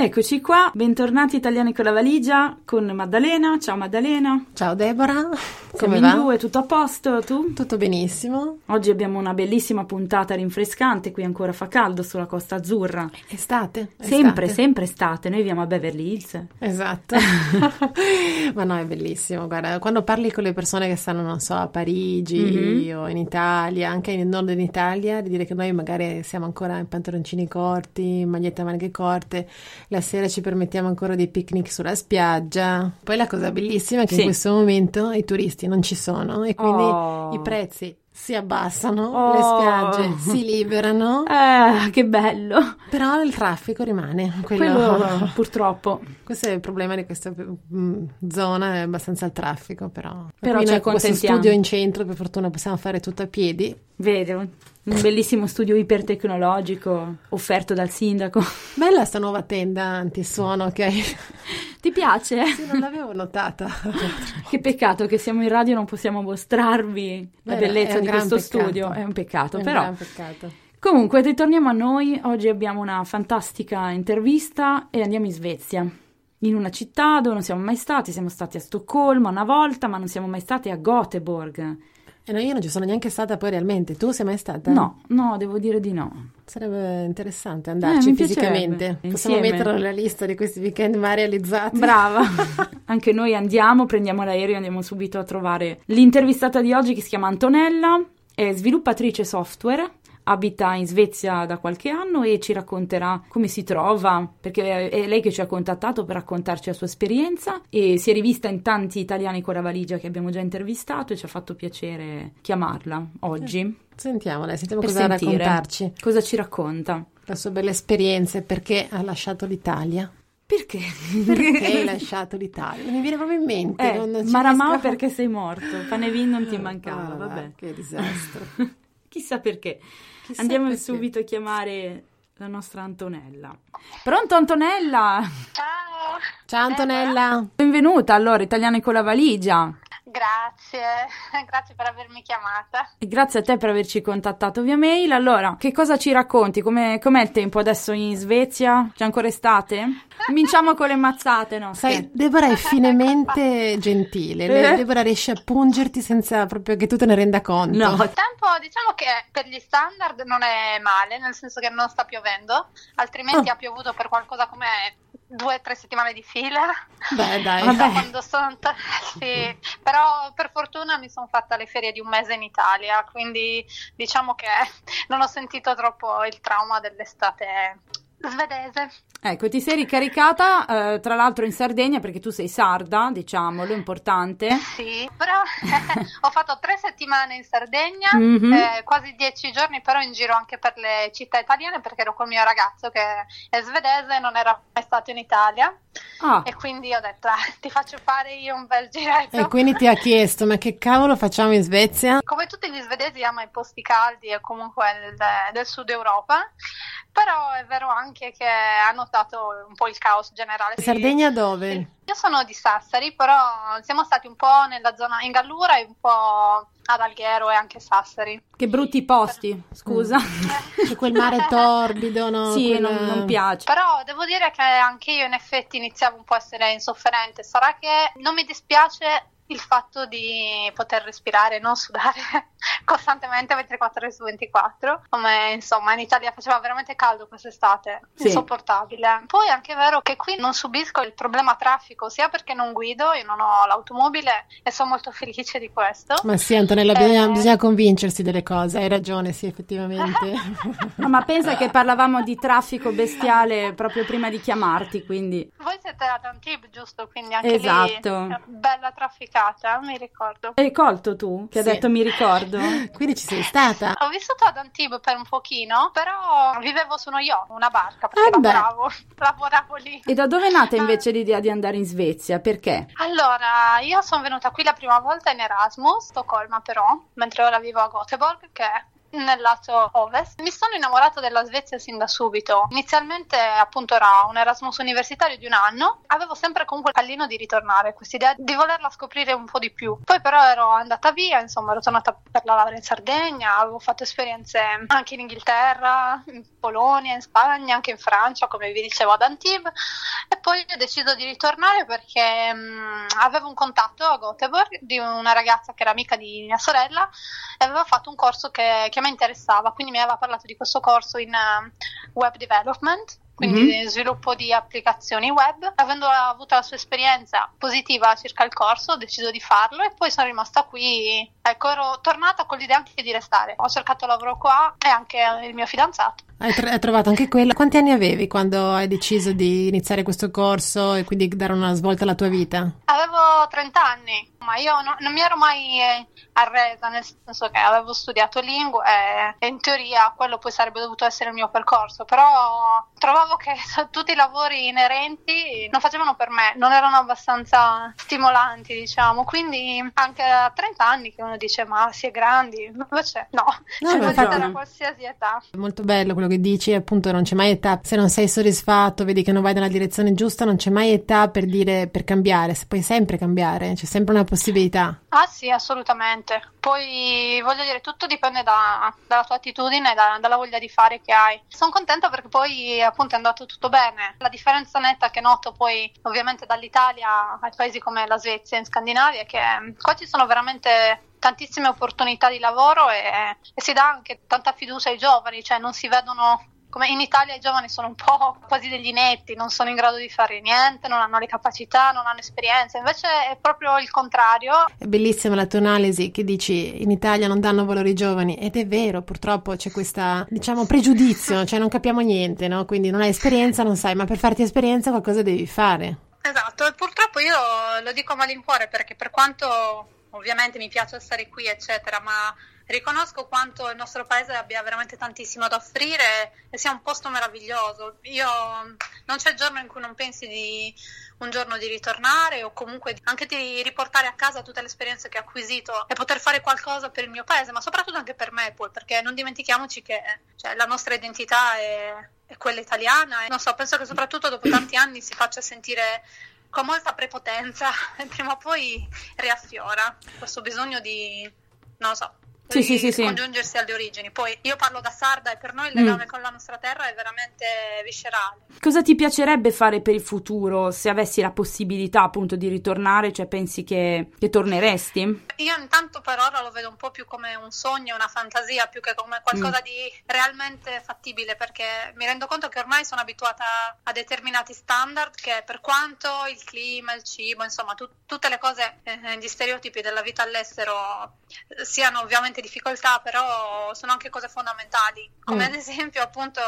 Eccoci qua, bentornati italiani con la valigia con Maddalena. Ciao Maddalena. Ciao Deborah. Siamo Come in va? due, tutto a posto? Tu? Tutto benissimo. Oggi abbiamo una bellissima puntata rinfrescante, qui ancora fa caldo sulla Costa Azzurra. Estate. Sempre, estate. sempre estate. Noi viviamo a Beverly Hills. Esatto. Ma no, è bellissimo. Guarda, quando parli con le persone che stanno, non so, a Parigi Mhm. o in Italia, anche nel nord d'Italia, di dire che noi magari siamo ancora in pantaloncini corti, in magliette a maniche corte, la sera ci permettiamo ancora dei picnic sulla spiaggia. Poi la cosa bellissima è che Sì. in questo momento i turisti non ci sono e quindi Oh. i prezzi si abbassano, Oh. le spiagge si liberano, Eh, che bello. però il traffico rimane. Quello- Quello purtroppo. questo è il problema di questa mm, zona, è abbastanza il traffico, però. Però con questo studio in centro, per fortuna possiamo fare tutto a piedi. Vedi, un bellissimo studio ipertecnologico offerto dal sindaco. Bella sta nuova tenda antisuono che hai. Ti piace? Sì, non l'avevo notata. Che peccato che siamo in radio e non possiamo mostrarvi la Beh, bellezza un di questo peccato. studio. È un peccato, È un però. gran peccato. Comunque, ritorniamo a noi. Oggi abbiamo una fantastica intervista e andiamo in Svezia. In una città dove non siamo mai stati, siamo stati a Stoccolma una volta, ma non siamo mai stati a Göteborg. E no, io non ci sono neanche stata poi realmente. Tu sei mai stata? No, no, devo dire di no. Sarebbe interessante Eh, andarci mi fisicamente. Possiamo metterlo nella lista di questi weekend mai realizzati. Brava. Anche noi andiamo, prendiamo l'aereo e andiamo subito a trovare l'intervistata di oggi che si chiama Antonella, è sviluppatrice software. Abita in Svezia da qualche anno e ci racconterà come si trova, perché è lei che ci ha contattato per raccontarci la sua esperienza e si è rivista in tanti italiani con la valigia che abbiamo già intervistato e ci ha fatto piacere chiamarla oggi Sentiamola, sentiamo per cosa sentire raccontarci. cosa ci racconta. La sua bella esperienza e perché ha lasciato l'Italia. Perché? Perché hai lasciato l'Italia? Non mi viene proprio in mente. Eh, non- Maramà riesco perché sei morto, Panevin non ti mancava, Ah, vabbè. Che disastro. Chissà perché. Chissà Andiamo perché. subito a chiamare la nostra Antonella. Pronto Antonella? Ciao, Ciao Antonella. Benvenuta allora, Italiane con la valigia. Grazie, grazie per avermi chiamata. E grazie a te per averci contattato via mail. Allora, che cosa ci racconti? Come, com'è il tempo adesso in Svezia? C'è ancora estate? Cominciamo con le mazzate, no? Sai, Deborah è finemente gentile. Le- Eh? Deborah riesce a pungerti senza proprio che tu te ne renda conto. No, Il tempo diciamo che per gli standard non è male, nel senso che non sta piovendo, altrimenti Oh. ha piovuto per qualcosa come due o tre settimane di fila. Beh, dai. Vabbè. Sono ta- sì, però per fortuna mi sono fatta le ferie di un mese in Italia, quindi diciamo che non ho sentito troppo il trauma dell'estate svedese. Ecco, ti sei ricaricata, eh, tra l'altro in Sardegna, perché tu sei sarda, diciamolo, è importante. Sì, però ho fatto tre settimane in Sardegna, Mhm. eh, quasi dieci giorni però in giro anche per le città italiane perché ero col mio ragazzo che è svedese e non era mai stato in Italia Ah, e quindi ho detto "Ah, ti faccio fare io un bel giretto. E quindi ti ha chiesto, ma che cavolo facciamo in Svezia? Come tutti gli svedesi ama i posti caldi e comunque del, del sud Europa, però è vero anche che ha notato un po' il caos generale. Sardegna dove? Io sono di Sassari, però siamo stati un po' nella zona in Gallura e un po' ad Alghero e anche Sassari. Che brutti posti, scusa. Mm. quel mare torbido, no? sì, Quella... non, non, piace. Però devo dire che anche io in effetti iniziavo un po' a essere insofferente. Sarà che non mi dispiace il fatto di poter respirare e non sudare costantemente 24 ore su 24, come insomma in Italia faceva veramente caldo quest'estate, sì. insopportabile. Poi è anche vero che qui non subisco il problema traffico, sia perché non guido, io non ho l'automobile e sono molto felice di questo. Ma sì, Antonella, eh... bisogna, bisogna, convincersi delle cose, hai ragione, sì, effettivamente. no, ma pensa che parlavamo di traffico bestiale proprio prima di chiamarti, quindi... Voi siete ad Antibes, giusto? Quindi anche esatto. lì bella trafficata, mi ricordo. Hai colto tu, che sì. hai detto mi ricordo? Quindi ci sei stata? Ho vissuto ad Antibes per un pochino, però vivevo su uno yacht, una barca, perché eh lavoravo, lavoravo, lì. E da dove è nata invece l'idea di andare in Svezia? Perché? Allora, io sono venuta qui la prima volta in Erasmus, Stoccolma però, mentre ora vivo a Göteborg, che è nel lato ovest. Mi sono innamorata della Svezia sin da subito. Inizialmente appunto era un Erasmus universitario di un anno, avevo sempre comunque il pallino di ritornare, questa idea di volerla scoprire un po' di più. Poi però ero andata via, insomma ero tornata per la laurea in Sardegna, avevo fatto esperienze anche in Inghilterra, in Polonia, in Spagna, anche in Francia, come vi dicevo ad Antibes e poi ho deciso di ritornare perché mh, mm, avevo un contatto a Göteborg di una ragazza che era amica di mia sorella e aveva fatto un corso che, che che mi interessava, quindi mi aveva parlato di questo corso in uh, web development quindi mm-hmm. sviluppo di applicazioni web. Avendo avuto la sua esperienza positiva circa il corso, ho deciso di farlo e poi sono rimasta qui. Ecco, ero tornata con l'idea anche di restare. Ho cercato lavoro qua e anche il mio fidanzato. Hai, tr- hai trovato anche quello. Quanti anni avevi quando hai deciso di iniziare questo corso e quindi dare una svolta alla tua vita? Avevo 30 anni, ma io no, non mi ero mai eh, arresa, nel senso che avevo studiato lingue e, in teoria quello poi sarebbe dovuto essere il mio percorso, però trovavo che tutti i lavori inerenti non facevano per me, non erano abbastanza stimolanti, diciamo. Quindi anche a 30 anni che uno dice ma si è grandi, invece no, no può fare a qualsiasi età. È molto bello quello che dici, appunto non c'è mai età, se non sei soddisfatto, vedi che non vai nella direzione giusta, non c'è mai età per dire per cambiare, puoi sempre cambiare, c'è sempre una possibilità. Ah sì, assolutamente. Poi voglio dire, tutto dipende da, dalla tua attitudine e da, dalla voglia di fare che hai. Sono contenta perché poi appunto andato tutto bene. La differenza netta che noto poi ovviamente dall'Italia ai paesi come la Svezia in Scandinavia è che qua ci sono veramente tantissime opportunità di lavoro e, e si dà anche tanta fiducia ai giovani, cioè non si vedono come in Italia i giovani sono un po' quasi degli inetti, non sono in grado di fare niente, non hanno le capacità, non hanno esperienza, invece è proprio il contrario. È bellissima la tua analisi che dici in Italia non danno valore ai giovani ed è vero, purtroppo c'è questo, diciamo, pregiudizio, cioè non capiamo niente, no? Quindi non hai esperienza, non sai, ma per farti esperienza qualcosa devi fare. Esatto, e purtroppo io lo dico a malincuore perché per quanto ovviamente mi piace stare qui, eccetera, ma riconosco quanto il nostro paese abbia veramente tantissimo da offrire e sia un posto meraviglioso. Io non c'è giorno in cui non pensi di un giorno di ritornare o comunque anche di riportare a casa tutte le esperienze che ho acquisito e poter fare qualcosa per il mio paese, ma soprattutto anche per me poi, perché non dimentichiamoci che cioè, la nostra identità è, è quella italiana e non so, penso che soprattutto dopo tanti anni si faccia sentire con molta prepotenza prima o poi riaffiora questo bisogno di, non lo so, sì, sì, sì, sì. congiungersi alle origini. Poi io parlo da sarda e per noi il legame mm. con la nostra terra è veramente viscerale. Cosa ti piacerebbe fare per il futuro se avessi la possibilità appunto di ritornare? Cioè pensi che, che torneresti? Io intanto per ora lo vedo un po' più come un sogno, una fantasia, più che come qualcosa mm. di realmente fattibile perché mi rendo conto che ormai sono abituata a determinati standard che per quanto il clima, il cibo, insomma tu, tutte le cose, eh, gli stereotipi della vita all'estero siano ovviamente tante difficoltà, però sono anche cose fondamentali, come mm. ad esempio appunto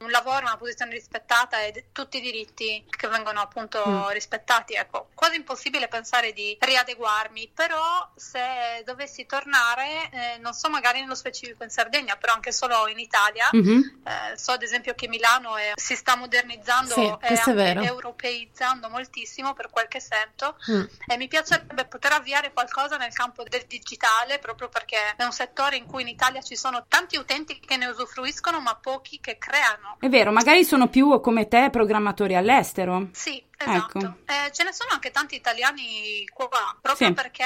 un lavoro, una posizione rispettata e tutti i diritti che vengono appunto mm. rispettati. Ecco, quasi impossibile pensare di riadeguarmi, però se dovessi tornare, eh, non so magari nello specifico in Sardegna, però anche solo in Italia, mm-hmm. eh, so ad esempio che Milano è, si sta modernizzando sì, e europeizzando moltissimo per quel che sento mm. e mi piacerebbe poter avviare qualcosa nel campo del digitale proprio perché è un settore in cui in Italia ci sono tanti utenti che ne usufruiscono, ma pochi che creano. È vero, magari sono più come te programmatori all'estero. Sì, Esatto, Ecco. Eh, ce ne sono anche tanti italiani qua, proprio Sì. perché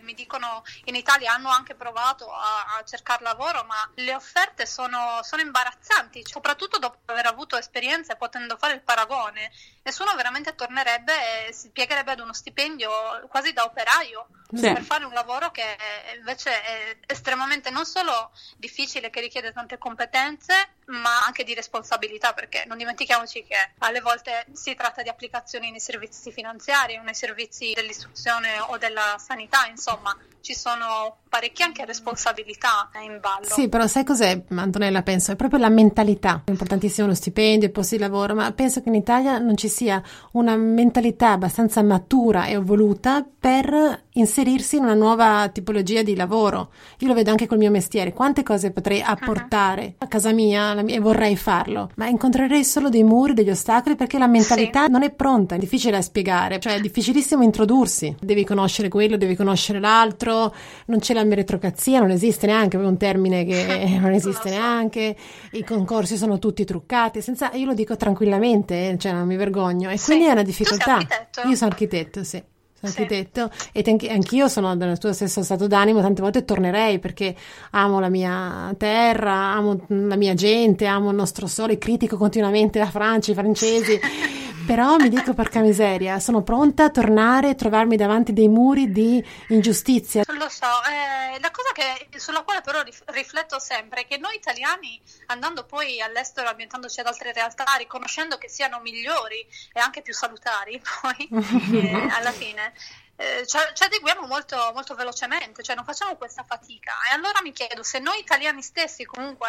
mi dicono in Italia hanno anche provato a, a cercare lavoro, ma le offerte sono, sono imbarazzanti, soprattutto dopo aver avuto esperienze potendo fare il paragone. Nessuno veramente tornerebbe e si piegherebbe ad uno stipendio quasi da operaio Sì. per fare un lavoro che invece è estremamente non solo difficile, che richiede tante competenze, ma anche di responsabilità, perché non dimentichiamoci che alle volte si tratta di applicazioni nei servizi finanziari nei servizi dell'istruzione o della sanità, insomma, ci sono parecchie anche responsabilità in ballo. Sì, però sai cos'è, Antonella? Penso è proprio la mentalità. È importantissimo lo stipendio, i posti di lavoro, ma penso che in Italia non ci sia una mentalità abbastanza matura e evoluta per inserirsi in una nuova tipologia di lavoro. Io lo vedo anche col mio mestiere. Quante cose potrei apportare a casa mia e vorrei farlo, ma incontrerei solo dei muri, degli ostacoli perché la mentalità non è pronta, è difficile da spiegare, cioè è difficilissimo introdursi. Devi conoscere quello, devi conoscere l'altro, non c'è la meritocrazia, non esiste neanche, è un termine che non esiste neanche, i concorsi sono tutti truccati, senza, io lo dico tranquillamente, eh, cioè non mi vergogno, e Sì. quindi è una difficoltà. Io sono architetto, sì. Sono Sì. architetto e anch'io sono nel tuo stesso stato d'animo, tante volte tornerei perché amo la mia terra, amo la mia gente, amo il nostro sole, critico continuamente la Francia, i francesi, però mi dico porca miseria, sono pronta a tornare e trovarmi davanti dei muri di ingiustizia. Lo so, eh, la cosa che, sulla quale però rif- rifletto sempre è che noi italiani, andando poi all'estero, ambientandoci ad altre realtà, riconoscendo che siano migliori e anche più salutari, poi eh, alla fine. Eh, ci, adeguiamo molto, molto velocemente, cioè non facciamo questa fatica. E allora mi chiedo se noi italiani stessi comunque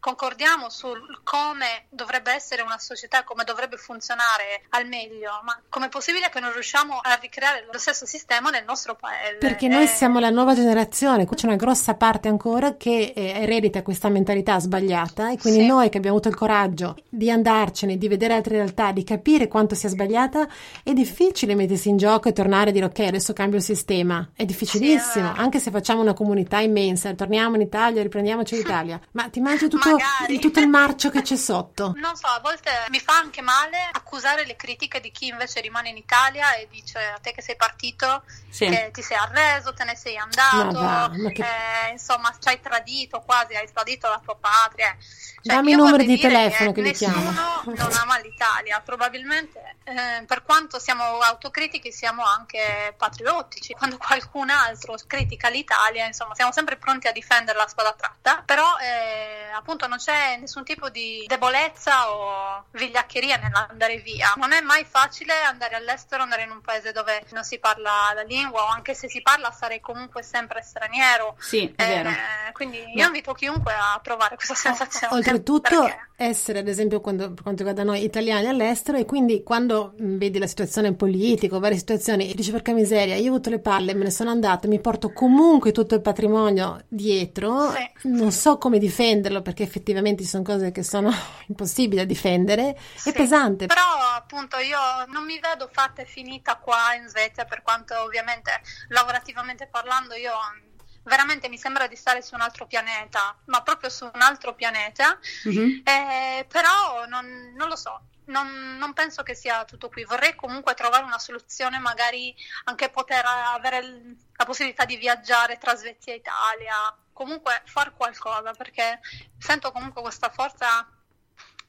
concordiamo sul come dovrebbe essere una società, come dovrebbe funzionare al meglio, ma com'è possibile che non riusciamo a ricreare lo stesso sistema nel nostro paese? Perché noi Eh, siamo la nuova generazione, c'è una grossa parte ancora che eredita questa mentalità sbagliata e quindi Sì. noi che abbiamo avuto il coraggio di andarcene, di vedere altre realtà, di capire quanto sia sbagliata, è difficile mettersi in gioco e tornare a dire ok, adesso cambio il sistema. È difficilissimo, Sì, anche se facciamo una comunità immensa, torniamo in Italia, riprendiamoci l'Italia, ma ti mangi tutto, Magari. il, tutto il marcio che c'è sotto. Non so, a volte mi fa anche male accusare le critiche di chi invece rimane in Italia e dice a te che sei partito Sì. che ti sei arreso, te ne sei andato, Ma va, ma che- eh, insomma ci hai tradito quasi, hai tradito la tua patria. Cioè, Dammi i numeri di telefono che li nessuno chiamo. non ama l'Italia, probabilmente eh, per quanto siamo autocritici siamo anche patriottici. Quando qualcun altro critica l'Italia, insomma, siamo sempre pronti a difendere la spada tratta, però eh, appunto non c'è nessun tipo di debolezza o vigliaccheria nell'andare via. Non è mai facile andare all'estero, andare in un paese dove non si parla la lingua o anche se si parla sarei comunque sempre straniero. Sì, è Eh, vero. quindi io invito chiunque a provare questa sensazione. Oltretutto perché- essere ad esempio quando, per quanto riguarda noi italiani all'estero e quindi quando vedi la situazione politica varie situazioni e dici porca miseria io ho avuto le palle me ne sono andato mi porto comunque tutto il patrimonio dietro Sì. non so come difenderlo perché effettivamente ci sono cose che sono impossibili da difendere. Sì, è pesante. Però appunto io non mi vedo fatta e finita qua in Svezia per quanto ovviamente lavorativamente parlando io veramente mi sembra di stare su un altro pianeta, ma proprio su un altro pianeta, Mhm. eh, però non, non lo so. Non, non penso che sia tutto qui, vorrei comunque trovare una soluzione, magari anche poter avere la possibilità di viaggiare tra Svezia e Italia, comunque far qualcosa, perché sento comunque questa forza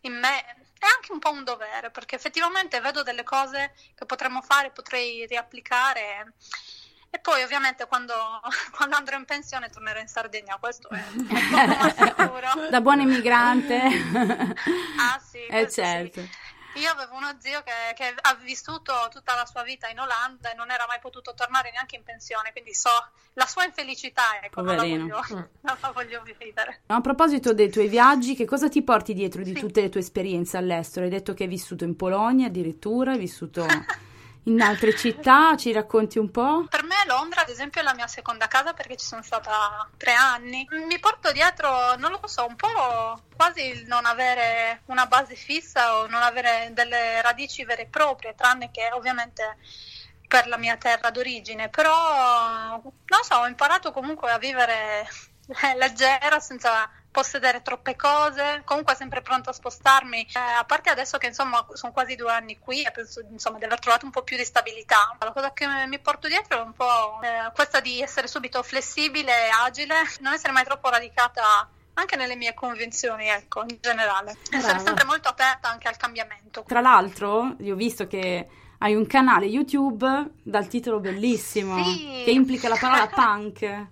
in me è anche un po' un dovere, perché effettivamente vedo delle cose che potremmo fare, potrei riapplicare. E poi ovviamente quando, quando andrò in pensione tornerò in Sardegna, questo è, è sicuro. Da buon emigrante. Ah sì, Eh questo sì. certo. Io avevo uno zio che, che ha vissuto tutta la sua vita in Olanda e non era mai potuto tornare neanche in pensione, quindi so la sua infelicità, ecco, non la, voglio, non la voglio vivere. A proposito dei tuoi viaggi, che cosa ti porti dietro di Sì. tutte le tue esperienze all'estero? Hai detto che hai vissuto in Polonia addirittura, hai vissuto in altre città, ci racconti un po'? Per me Londra, ad esempio, è la mia seconda casa perché ci sono stata tre anni. Mi porto dietro, non lo so, un po' quasi il non avere una base fissa o non avere delle radici vere e proprie, tranne che ovviamente per la mia terra d'origine. Però, non so, ho imparato comunque a vivere leggera senza possedere troppe cose, comunque sempre pronta a spostarmi, eh, a parte adesso che insomma sono quasi due anni qui e penso insomma di aver trovato un po' più di stabilità. La cosa che mi porto dietro è un po' eh, questa di essere subito flessibile agile, non essere mai troppo radicata anche nelle mie convinzioni, ecco, in generale. Brava. Essere sempre molto aperta anche al cambiamento. Tra l'altro, io ho visto che hai un canale YouTube dal titolo bellissimo sì. che implica la parola punk.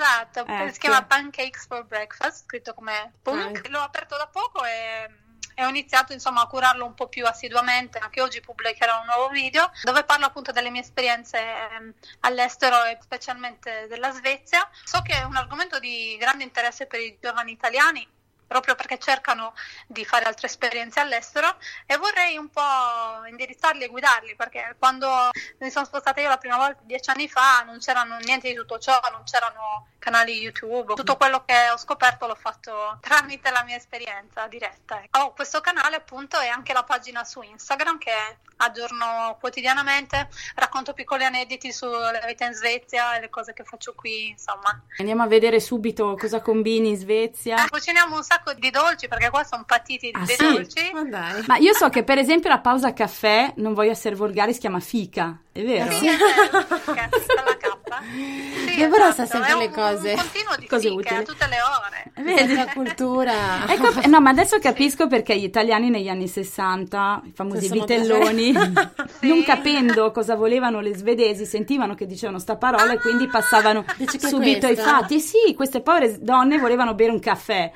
Esatto, ecco. si chiama Pancakes for Breakfast, scritto come punk. L'ho aperto da poco e e ho iniziato insomma a curarlo un po' più assiduamente, anche oggi pubblicherò un nuovo video dove parlo appunto delle mie esperienze ehm, all'estero e specialmente della Svezia. So che è un argomento di grande interesse per i giovani italiani proprio perché cercano di fare altre esperienze all'estero e vorrei un po' indirizzarli e guidarli perché quando mi sono spostata io la prima volta dieci anni fa non c'erano niente di tutto ciò, non c'erano canali YouTube, tutto quello che ho scoperto l'ho fatto tramite la mia esperienza diretta. Ho questo canale appunto e anche la pagina su Instagram che aggiorno quotidianamente, racconto piccoli aneddoti sulla vita in Svezia e le cose che faccio qui, insomma. Andiamo a vedere subito cosa combini in Svezia. Eh, cuciniamo un sacco di dolci perché qua sono patiti ah, di sì? dolci. Ma, Ma io so che per esempio la pausa caffè, non voglio essere volgare, si chiama fica, è vero? Sì, è vero, K. Sì, Deborah esatto. sa sempre è le cose. Un continuo di Cose fiche utili. a tutte le ore. Vedi? La cultura. Ecco, no, ma adesso capisco perché gli italiani negli anni 60, i famosi Si sono vitelloni, Sì. non capendo cosa volevano le svedesi, sentivano che dicevano sta parola e quindi passavano che è subito ai fatti. Sì, queste povere donne volevano bere un caffè.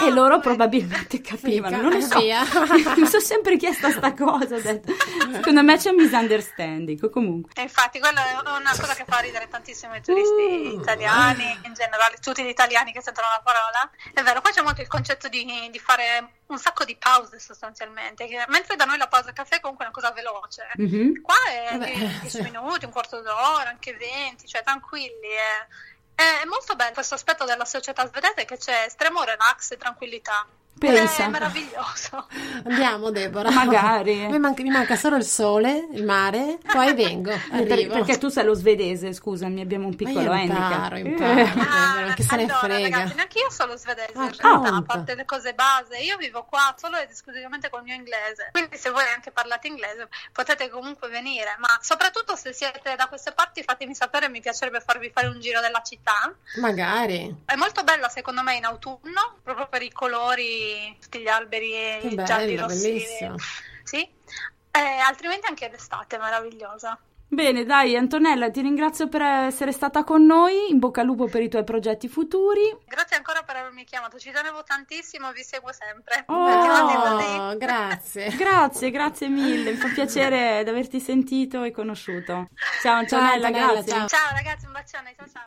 E Ah, loro ok. probabilmente capivano, non lo so. Mi sono sempre chiesta sta cosa. ho detto. Secondo me c'è un misunderstanding. Comunque, E infatti quella è una cosa che fa ridere tantissimo i turisti Uh. italiani, in generale tutti gli italiani che sentono la parola. È vero, qua c'è molto il concetto di, di fare un sacco di pause sostanzialmente, che- mentre da noi la pausa caffè è comunque una cosa veloce. Mhm. Qua è Vabbè, di 10 sì. minuti, un quarto d'ora, anche 20, cioè tranquilli. È, è molto bello questo aspetto della società svedese che c'è estremo relax e tranquillità. Pensa. È meraviglioso. Andiamo, Deborah. Magari. Mi manca, mi manca solo il sole, il mare, poi vengo. Per- Arrivo. perché tu sei lo svedese, scusami, abbiamo un Ma io piccolo imparo, handicap. imparo. Eh. Deborah, che se ne allora, frega. ragazzi, neanche io sono svedese in Racconta. realtà, a parte le cose base. Io vivo qua solo ed esclusivamente col mio inglese. Quindi se voi anche parlate inglese potete comunque venire, ma soprattutto se siete da queste parti fatemi sapere, mi piacerebbe farvi fare un giro della città. Magari. È molto bella secondo me in autunno, proprio per i colori, tutti gli alberi Che i bello, gialli rossi. bellissimo. Sì. Eh, altrimenti anche l'estate è meravigliosa. Bene, dai, Antonella, ti ringrazio per essere stata con noi. In bocca al lupo per i tuoi progetti futuri. Grazie ancora per avermi chiamato, ci tenevo tantissimo, vi seguo sempre. Oh. Grazie. Grazie, grazie mille. Mi fa piacere di averti sentito e conosciuto. Ciao Antonella, Antonella, grazie. ciao. Ciao ragazzi, un bacione, ciao ciao.